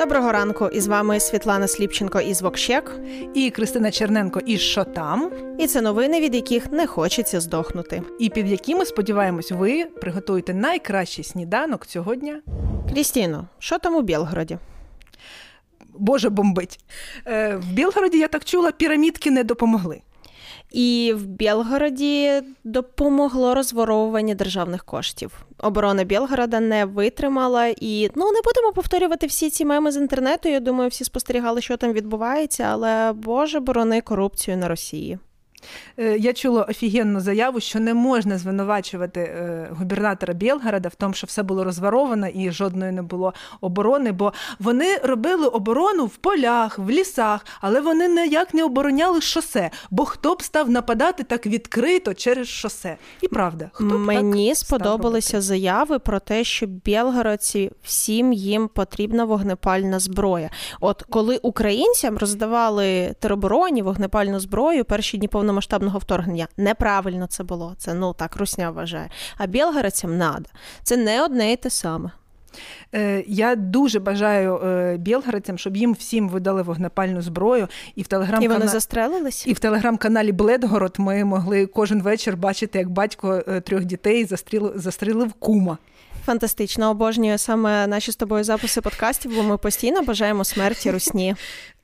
Доброго ранку! І з вами Світлана Сліпченко із Вокщек. І Кристина Черненко із «Що там?». І це новини, від яких не хочеться здохнути. І під якими, сподіваємось, ви приготуєте найкращий сніданок цього дня. Крістіно, що там у Білгороді? Боже бомбить. Е, В Білгороді, я так чула, пірамідки не допомогли. І в Білгороді допомогло розворовування державних коштів. Оборона Білгорода не витримала, і ну не будемо повторювати всі ці меми з інтернету. Я думаю, всі спостерігали, що там відбувається, але Боже борони корупцію на Росії. Е, я чула офігенну заяву, що не можна звинувачувати е, губернатора Білгорода в тому, що все було розворовано і жодної не було оборони, бо вони робили оборону в полях, в лісах, але вони ніяк не обороняли шосе. Бо хто б став нападати так відкрито через шосе? І правда, хто б мені так сподобалися заяви про те, що білгородці всім їм потрібна вогнепальна зброя. От коли українцям роздавали теробороні вогнепальну зброю перші дні повно повномасштабного вторгнення. Неправильно це було. Це ну так русня вважає. А білгородцям надо. Це не одне і те саме. Е, я дуже бажаю е, білгородцям, щоб їм всім видали вогнепальну зброю. І в телеграм І вони застрелились? І в телеграм-каналі Бледгород ми могли кожен вечір бачити, як батько е, трьох дітей застрілив, застрілив кума. Фантастично обожнюю саме наші з тобою записи подкастів, бо ми постійно бажаємо смерті русні.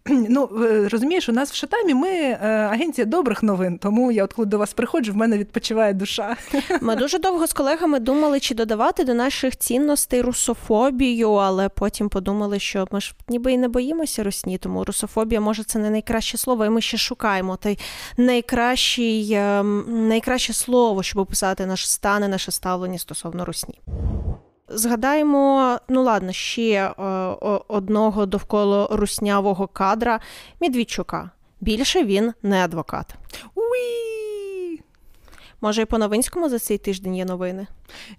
Ну розумієш, у нас в Шатамі ми е, агенція добрих новин, тому я от коли до вас приходжу, в мене відпочиває душа. Ми дуже довго з колегами думали, чи додавати до наших цінностей русофобію, але потім подумали, що ми ж ніби і не боїмося русні, тому русофобія може це не найкраще слово, і ми ще шукаємо той найкращий, ем, найкраще слово, щоб описати наш стан і наше ставлення стосовно русні. Згадаємо, ну ладно, ще е, одного довкола руснявого кадра Медвідчука. Більше він не адвокат. Уі! Може, і по Новинському за цей тиждень є новини?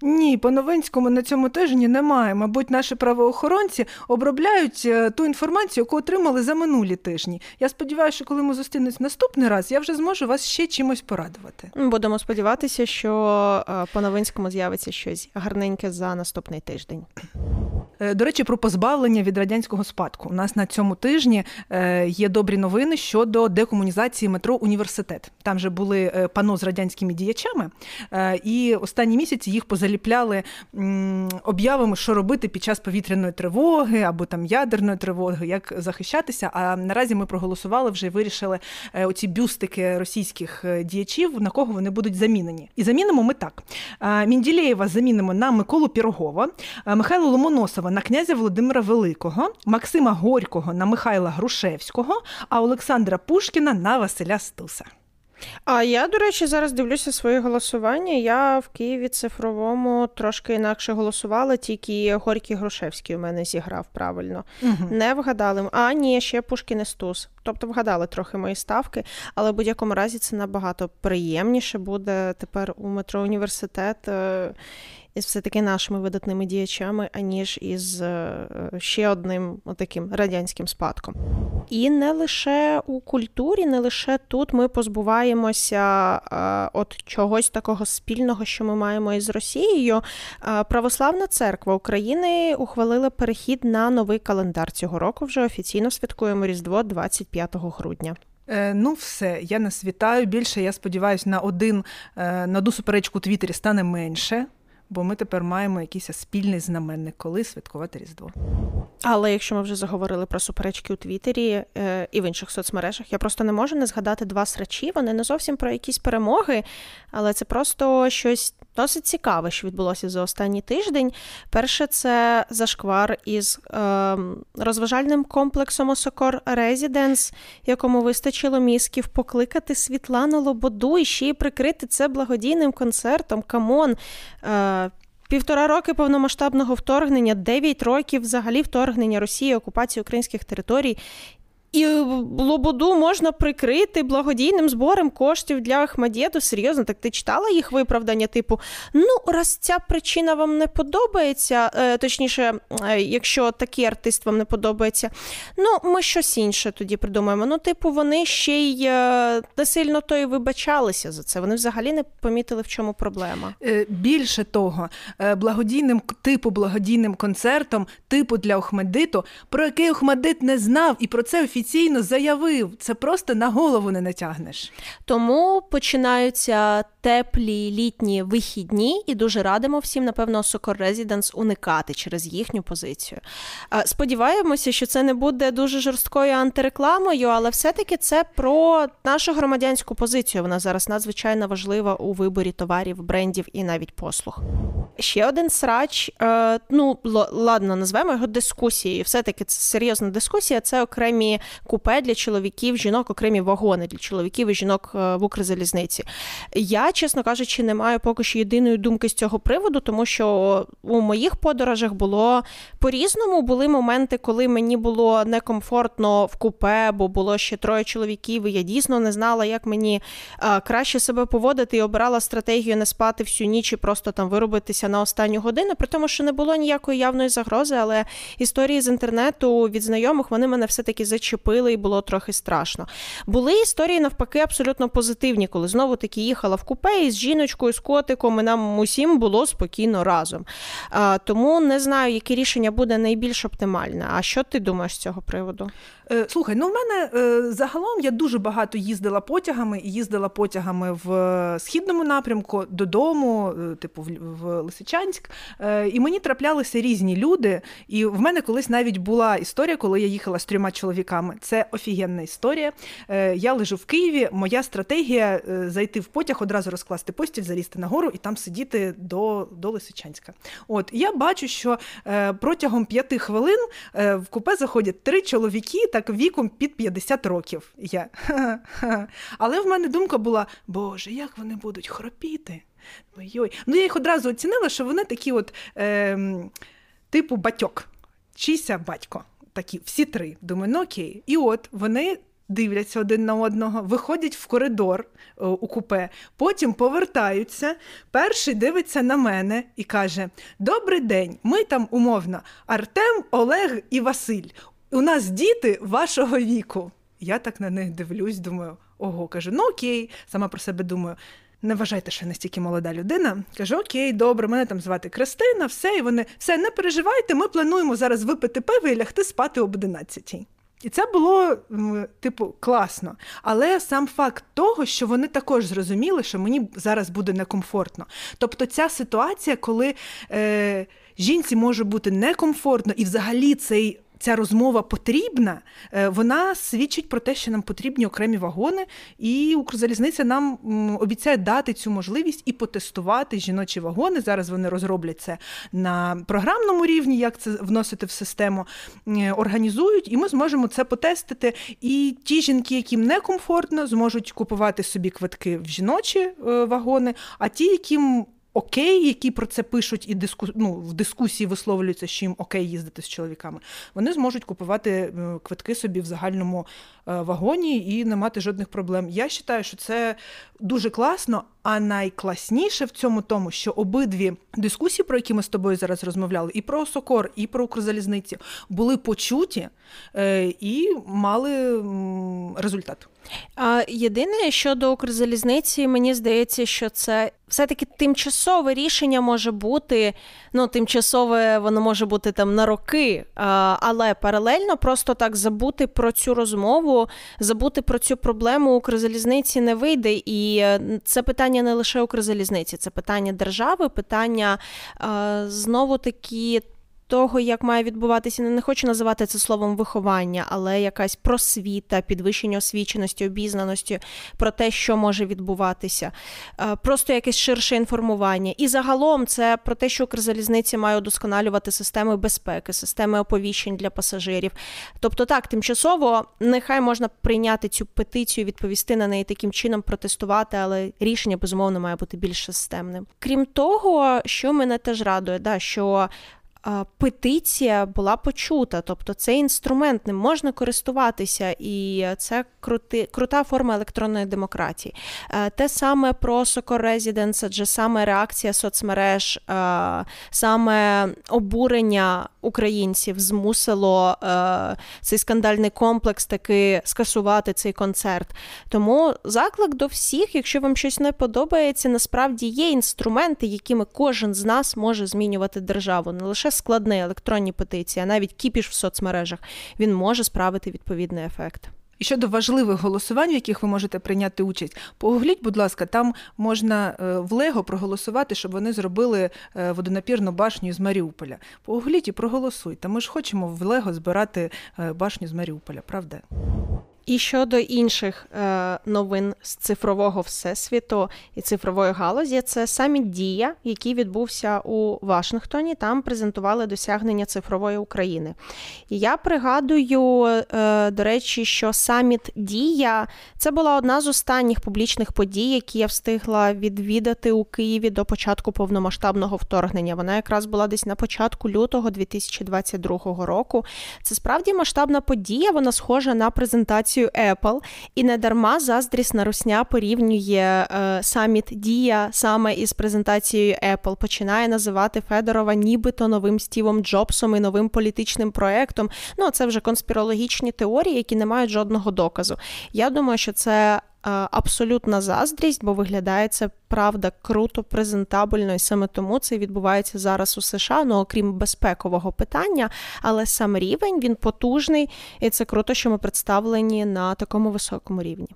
Ні, по Новинському на цьому тижні немає. Мабуть, наші правоохоронці обробляють е, ту інформацію, яку отримали за минулі тижні. Я сподіваюся, що коли ми зустрінемось наступний раз, я вже зможу вас ще чимось порадувати. Будемо сподіватися, що е, по Новинському з'явиться щось гарненьке за наступний тиждень. Е, до речі, про позбавлення від радянського спадку. У нас на цьому тижні є добрі новини щодо декомунізації метро університет. Там же були пано з радянськими діячами, і останні місяці їх позаліпляли об'явами, що робити під час повітряної тривоги або там ядерної тривоги, як захищатися. А наразі ми проголосували вже вирішили е, оці бюстики російських е, діячів, на кого вони будуть замінені. І замінимо ми так: Мінділєєва замінимо на Миколу Пірогова, Михайла Ломоносова на князя Володимира Великого, Максима Горького на Михайла Грушевського, а Олександра Пушкіна на Василя Стуса. А я, до речі, зараз дивлюся своє голосування. Я в Києві цифровому трошки інакше голосувала, тільки Горький Грушевський у мене зіграв правильно. Угу. Не вгадали. А, ні, ще Пушкін і Стус. Тобто вгадали трохи мої ставки, але в будь-якому разі це набагато приємніше буде тепер у метро університет. Е, із все-таки нашими видатними діячами, аніж із е, ще одним таким радянським спадком. І не лише у культурі, не лише тут ми позбуваємося е, от чогось такого спільного, що ми маємо із Росією. Е, Православна церква України ухвалила перехід на новий календар цього року. Вже офіційно святкуємо Різдво 25 грудня. Ну, все, я нас вітаю. Більше я сподіваюся, на один на одну суперечку у Твіттері стане менше бо ми тепер маємо якийсь спільний знаменник, коли святкувати Різдво. Але якщо ми вже заговорили про суперечки у Твіттері е, і в інших соцмережах, я просто не можу не згадати два срачі. Вони не зовсім про якісь перемоги, але це просто щось досить цікаве, що відбулося за останній тиждень. Перше, це зашквар із е, розважальним комплексом Osocor Residence, якому вистачило мізків покликати Світлану Лободу і ще й прикрити це благодійним концертом. Come on. Е, Півтора роки повномасштабного вторгнення, дев'ять років взагалі вторгнення Росії, окупації українських територій. І Лободу можна прикрити благодійним збором коштів для Охмадєту. Серйозно, так ти читала їх виправдання? Типу, ну, раз ця причина вам не подобається, е, точніше, е, якщо такий артист вам не подобається, ну ми щось інше тоді придумаємо. Ну, типу, вони ще й е, не сильно то і вибачалися за це. Вони взагалі не помітили, в чому проблема. Більше того, благодійним типу благодійним концертом, типу для Охмедиту, про який Охмедит не знав, і про це офіційно заявив. Це просто на голову не натягнеш. Тому починаються теплі літні вихідні, і дуже радимо всім, напевно, Сокор Резіденс уникати через їхню позицію. Сподіваємося, що це не буде дуже жорсткою антирекламою, але все-таки це про нашу громадянську позицію. Вона зараз надзвичайно важлива у виборі товарів, брендів і навіть послуг. Ще один срач, е, ну ладно, назвемо його дискусією. Все-таки це серйозна дискусія. Це окремі купе для чоловіків, жінок, окремі вагони для чоловіків і жінок е, в Укрзалізниці. Я, чесно кажучи, не маю поки що єдиної думки з цього приводу, тому що у моїх подорожах було по-різному. Були моменти, коли мені було некомфортно в купе, бо було ще троє чоловіків, і я дійсно не знала, як мені краще себе поводити і обирала стратегію не спати всю ніч і просто там виробитися на останню годину, при тому, що не було ніякої явної загрози, але історії з інтернету від знайомих вони мене все-таки зачепили і було трохи страшно. Були історії навпаки абсолютно позитивні, коли знову таки їхала в купе із жіночкою, з котиком, і нам усім було спокійно разом. Тому не знаю, яке рішення буде найбільш оптимальне. А що ти думаєш з цього приводу? Е, слухай, ну в мене е, загалом я дуже багато їздила потягами і їздила потягами в е, східному напрямку додому, типу в Лисичанськ. І мені траплялися різні люди. І в мене колись навіть була історія, коли я їхала з трьома чоловіками. Це офігенна історія. Я лежу в Києві. Моя стратегія зайти в потяг, одразу розкласти постіль, залізти нагору і там сидіти до до Лисичанська. От я бачу, що протягом п'яти хвилин в купе заходять три чоловіки так віком під 50 років. Я. Але в мене думка була: Боже, як вони будуть хропіти? Ой-ой. Ну я їх одразу оцінила, що вони такі, от е, типу батьок, чийся батько. Такі всі три. Думаю, ну окей. І от вони. Дивляться один на одного, виходять в коридор о, е, у купе, потім повертаються. Перший дивиться на мене і каже: Добрий день, ми там умовно Артем, Олег і Василь у нас діти вашого віку. Я так на них дивлюсь, думаю, ого, кажу, ну окей, сама про себе думаю. Не вважайте, що я настільки молода людина. Кажу, окей, добре, мене там звати Кристина, все, і вони все, не переживайте, ми плануємо зараз випити пиво і лягти спати об 11 І це було, типу, класно. Але сам факт того, що вони також зрозуміли, що мені зараз буде некомфортно. Тобто, ця ситуація, коли е, жінці може бути некомфортно, і взагалі цей ця розмова потрібна, е, вона свідчить про те, що нам потрібні окремі вагони, і Укрзалізниця нам обіцяє дати цю можливість і потестувати жіночі вагони. Зараз вони розроблять це на програмному рівні, як це вносити в систему, е, організують, і ми зможемо це потестити. І ті жінки, яким некомфортно, зможуть купувати собі квитки в жіночі е, вагони, а ті, яким окей, які про це пишуть і диску... ну, в дискусії висловлюються, що їм окей їздити з чоловіками, вони зможуть купувати е, квитки собі в загальному е, вагоні і не мати жодних проблем. Я вважаю, що це дуже класно. А найкласніше в цьому тому, що обидві дискусії, про які ми з тобою зараз розмовляли, і про Сокор, і про Укрзалізниці, були почуті е, і мали результат. А Єдине щодо Укрзалізниці, мені здається, що це все-таки тимчасове рішення може бути. Ну, тимчасове воно може бути там на роки, але паралельно просто так забути про цю розмову, забути про цю проблему Укрзалізниці не вийде. І е, це питання не лише Укрзалізниці, це питання держави, питання знову таки того, як має відбуватися, не хочу називати це словом виховання, але якась просвіта, підвищення освіченості, обізнаності про те, що може відбуватися, е, просто якесь ширше інформування. І загалом це про те, що Укрзалізниця має удосконалювати системи безпеки, системи оповіщень для пасажирів. Тобто, так, тимчасово нехай можна прийняти цю петицію, відповісти на неї таким чином, протестувати, але рішення безумовно має бути більш системним. Крім того, що мене теж радує, да, що петиція була почута, тобто цей інструмент ним можна користуватися, і це крути, крута форма електронної демократії. Е, те саме про Soco Residence, адже саме реакція соцмереж, е, саме обурення українців змусило е, цей скандальний комплекс таки скасувати цей концерт. Тому заклик до всіх, якщо вам щось не подобається, насправді є інструменти, якими кожен з нас може змінювати державу. Не лише складні електронні петиції, а навіть кіпіш в соцмережах. Він може справити відповідний ефект. І щодо важливих голосувань, в яких ви можете прийняти участь, погугліть, будь ласка, там можна е, в Лего проголосувати, щоб вони зробили е, водонапірну башню з Маріуполя. Погугліть і проголосуйте. Ми ж хочемо в Лего збирати е, башню з Маріуполя, правда? І щодо інших е, новин з цифрового всесвіту і цифрової галузі, це саміт Дія, який відбувся у Вашингтоні. Там презентували досягнення цифрової України. І я пригадую, е, до речі, що саміт Дія це була одна з останніх публічних подій, які я встигла відвідати у Києві до початку повномасштабного вторгнення. Вона якраз була десь на початку лютого 2022 року. Це справді масштабна подія. Вона схожа на презентацію презентацію Apple, і не дарма заздрісна русня порівнює е, саміт Дія саме із презентацією Apple. Починає називати Федорова нібито новим Стівом Джобсом і новим політичним проектом. Ну це вже конспірологічні теорії, які не мають жодного доказу. Я думаю, що це абсолютна заздрість, бо виглядає це правда круто, презентабельно, і саме тому це відбувається зараз у США, ну окрім безпекового питання. Але сам рівень він потужний, і це круто, що ми представлені на такому високому рівні.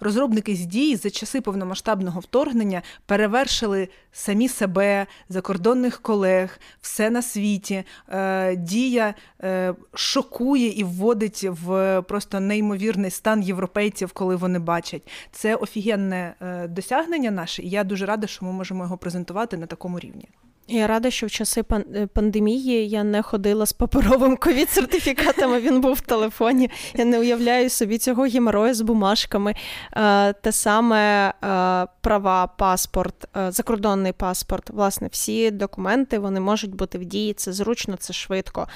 Розробники з дій за часи повномасштабного вторгнення перевершили самі себе, закордонних колег, все на світі. Е, дія е, шокує і вводить в просто неймовірний стан європейців, коли вони бачать. Це офігенне е, досягнення наше, і я дуже рада, що ми можемо його презентувати на такому рівні. Я рада, що в часи е, пандемії я не ходила з паперовим ковід-сертифікатом, він був в телефоні. Я не уявляю собі цього геморою з бумажками. Е, те саме е, права, паспорт, закордонний паспорт. Власне, всі документи вони можуть бути в дії. Це зручно, це швидко.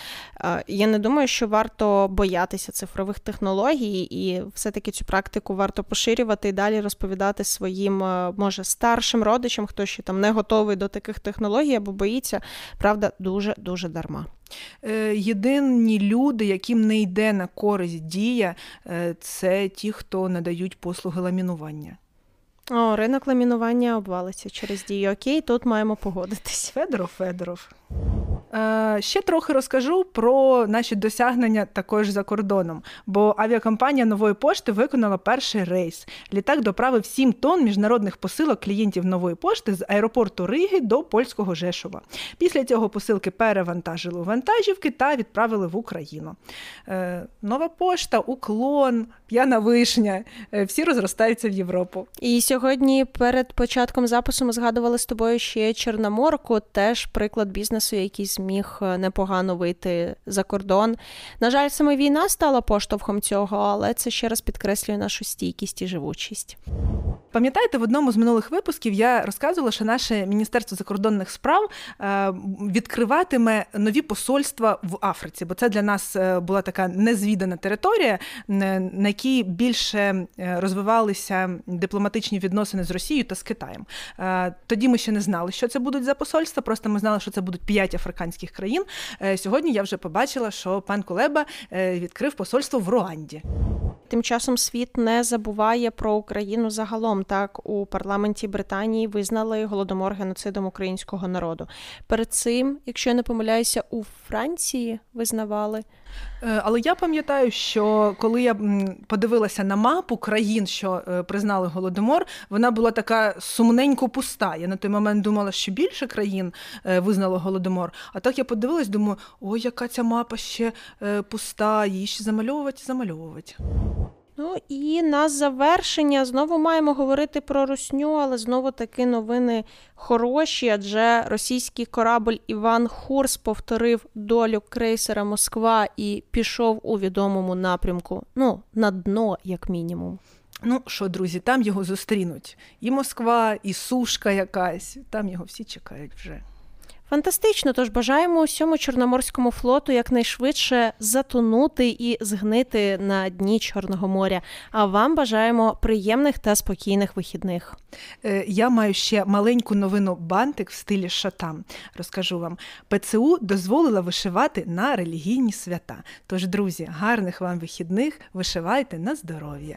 Я не думаю, що варто боятися цифрових технологій, і все-таки цю практику варто поширювати і далі розповідати своїм, може, старшим родичам, хто ще там не готовий до таких технологій або боїться, правда, дуже дуже дарма. Е, єдині люди, яким не йде на користь дія, е, це ті, хто надають послуги ламінування. О, ринок ламінування обвалиться через дію. Окей, тут маємо погодитись. Федоров, Федоров. Е, ще трохи розкажу про наші досягнення також за кордоном, бо авіакомпанія нової пошти виконала перший рейс. Літак доправив 7 тонн міжнародних посилок клієнтів нової пошти з аеропорту Риги до польського Жешова. Після цього посилки перевантажили у вантажівки та відправили в Україну. Е, нова пошта, уклон, п'яна вишня. Е, всі розростаються в Європу. І сьогодні перед початком запису ми згадували з тобою ще Чорноморку, теж приклад бізнесу, який зміг е, непогано вийти за кордон. На жаль, саме війна стала поштовхом цього, але це ще раз підкреслює нашу стійкість і живучість. Пам'ятаєте, в одному з минулих випусків я розказувала, що наше міністерство закордонних справ е, відкриватиме нові посольства в Африці, бо це для нас е, була така незвідана територія, на якій більше розвивалися дипломатичні відносини з Росією та з Китаєм. Тоді ми ще не знали, що це будуть за посольства. Просто ми знали, що це будуть п'ять африканських країн. Е, сьогодні я вже побачила, що пан Кулеба е, відкрив посольство в Руанді. Тим часом світ не забуває про Україну загалом. Так у парламенті Британії визнали голодомор геноцидом українського народу. Перед цим, якщо я не помиляюся, у Франції визнавали. Е, але я пам'ятаю, що коли я подивилася на мапу країн, що признали голодомор, вона була така сумненько пуста. Я на той момент думала, що більше країн визнало голодомор. А так я подивилась, думаю, ой, яка ця мапа ще пуста, її ще замальовувати і замальовувати. Ну і на завершення знову маємо говорити про русню, але знову таки новини хороші, адже російський корабль Іван Хурс повторив долю крейсера Москва і пішов у відомому напрямку. Ну, на дно, як мінімум. Ну що, друзі, там його зустрінуть і Москва, і сушка якась. Там його всі чекають вже. Фантастично, тож бажаємо усьому Чорноморському флоту якнайшвидше затонути і згнити на дні Чорного моря. А вам бажаємо приємних та спокійних вихідних. Е, я маю ще маленьку новину бантик в стилі шатам. Розкажу вам. ПЦУ дозволила вишивати на релігійні свята. Тож, друзі, гарних вам вихідних, вишивайте на здоров'я.